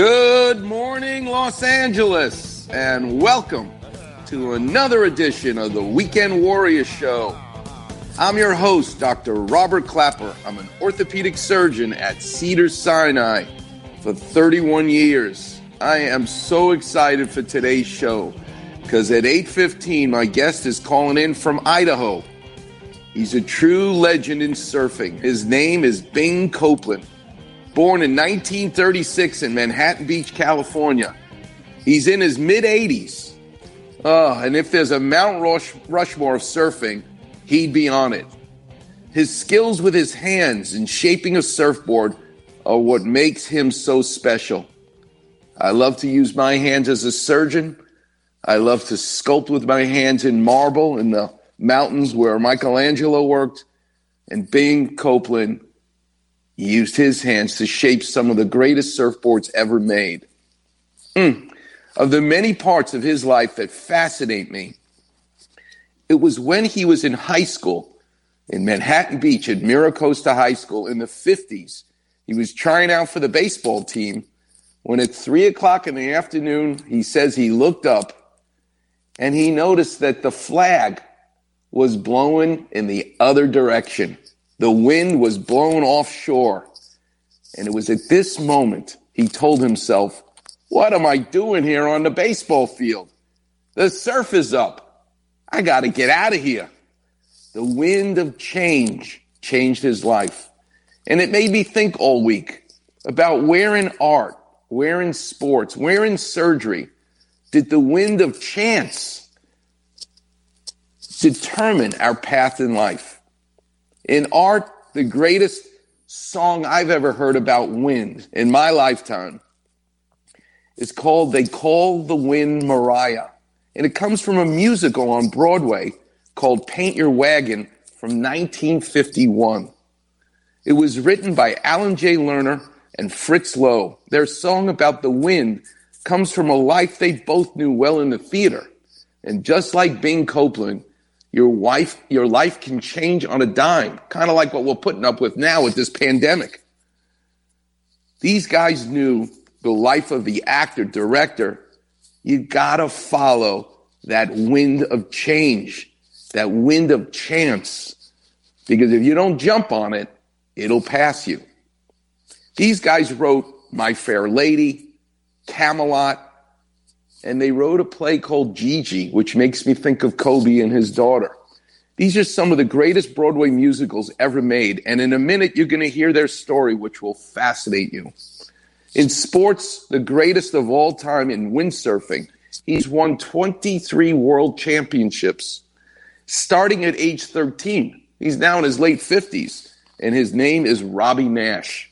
Good morning, Los Angeles, and welcome to another edition of the Weekend Warrior Show. I'm your host, Dr. Robert Klapper. I'm an orthopedic surgeon at Cedars-Sinai for 31 years. I am so excited for today's show because at 8:15 my guest is calling in from Idaho. He's a true legend in surfing. His name is Bing Copeland. Born in 1936 in Manhattan Beach, California. He's in his mid 80s. Oh, and if there's a Mount Rush- Rushmore of surfing, he'd be on it. His skills with his hands in shaping a surfboard are what makes him so special. I love to use my hands as a surgeon. I love to sculpt with my hands in marble in the mountains where Michelangelo worked. And Bing Copeland he used his hands to shape some of the greatest surfboards ever made. Mm. Of the many parts of his life that fascinate me, it was when he was in high school in Manhattan Beach at Mira Costa High School in the 50s. He was trying out for the baseball team when at three o'clock in the afternoon, he says he looked up and he noticed that the flag was blowing in the other direction. The wind was blown offshore. And it was at this moment he told himself, What am I doing here on the baseball field? The surf is up. I got to get out of here. The wind of change changed his life. And it made me think all week about where in art, where in sports, where in surgery did the wind of chance determine our path in life? In art, the greatest song I've ever heard about wind in my lifetime is called They Call the Wind Maria. And it comes from a musical on Broadway called Paint Your Wagon from 1951. It was written by Alan J. Lerner and Fritz Loewe. Their song about the wind comes from a life they both knew well in the theater. And just like Bing Copeland, your wife, your life can change on a dime, kind of like what we're putting up with now with this pandemic. These guys knew the life of the actor, director. You gotta follow that wind of change, that wind of chance. Because if you don't jump on it, it'll pass you. These guys wrote My Fair Lady, Camelot, and they wrote a play called Gigi, which makes me think of Kobe and his daughter. These are some of the greatest Broadway musicals ever made, and in a minute you're going to hear their story, which will fascinate you. In sports, the greatest of all time in windsurfing, he's won 23 world championships. Starting at age 13, he's now in his late 50s, and his name is Robby Naish.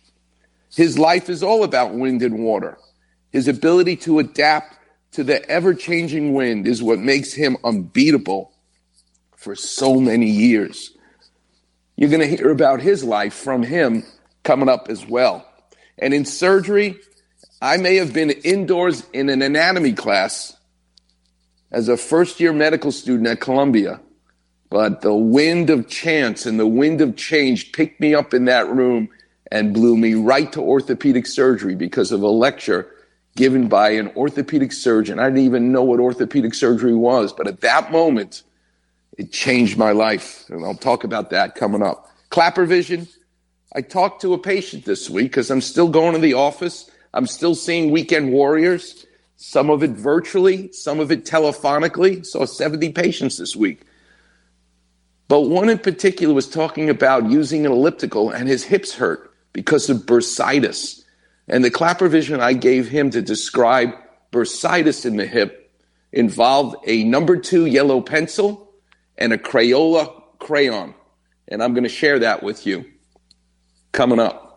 His life is all about wind and water. His ability to adapt to the ever changing wind is what makes him unbeatable for so many years. You're going to hear about his life from him coming up as well. And in surgery, I may have been indoors in an anatomy class as a first year medical student at Columbia, but the wind of chance and the wind of change picked me up in that room and blew me right to orthopedic surgery because of a lecture given by an orthopedic surgeon. I didn't even know what orthopedic surgery was, but at that moment, it changed my life. And I'll talk about that coming up. Klapper Vision. I talked to a patient this week because I'm still going to the office. I'm still seeing weekend warriors, some of it virtually, some of it telephonically. Saw 70 patients this week. But one in particular was talking about using an elliptical and his hips hurt because of bursitis. And the Klapper vision I gave him to describe bursitis in the hip involved a number two yellow pencil and a Crayola crayon. And I'm going to share that with you coming up.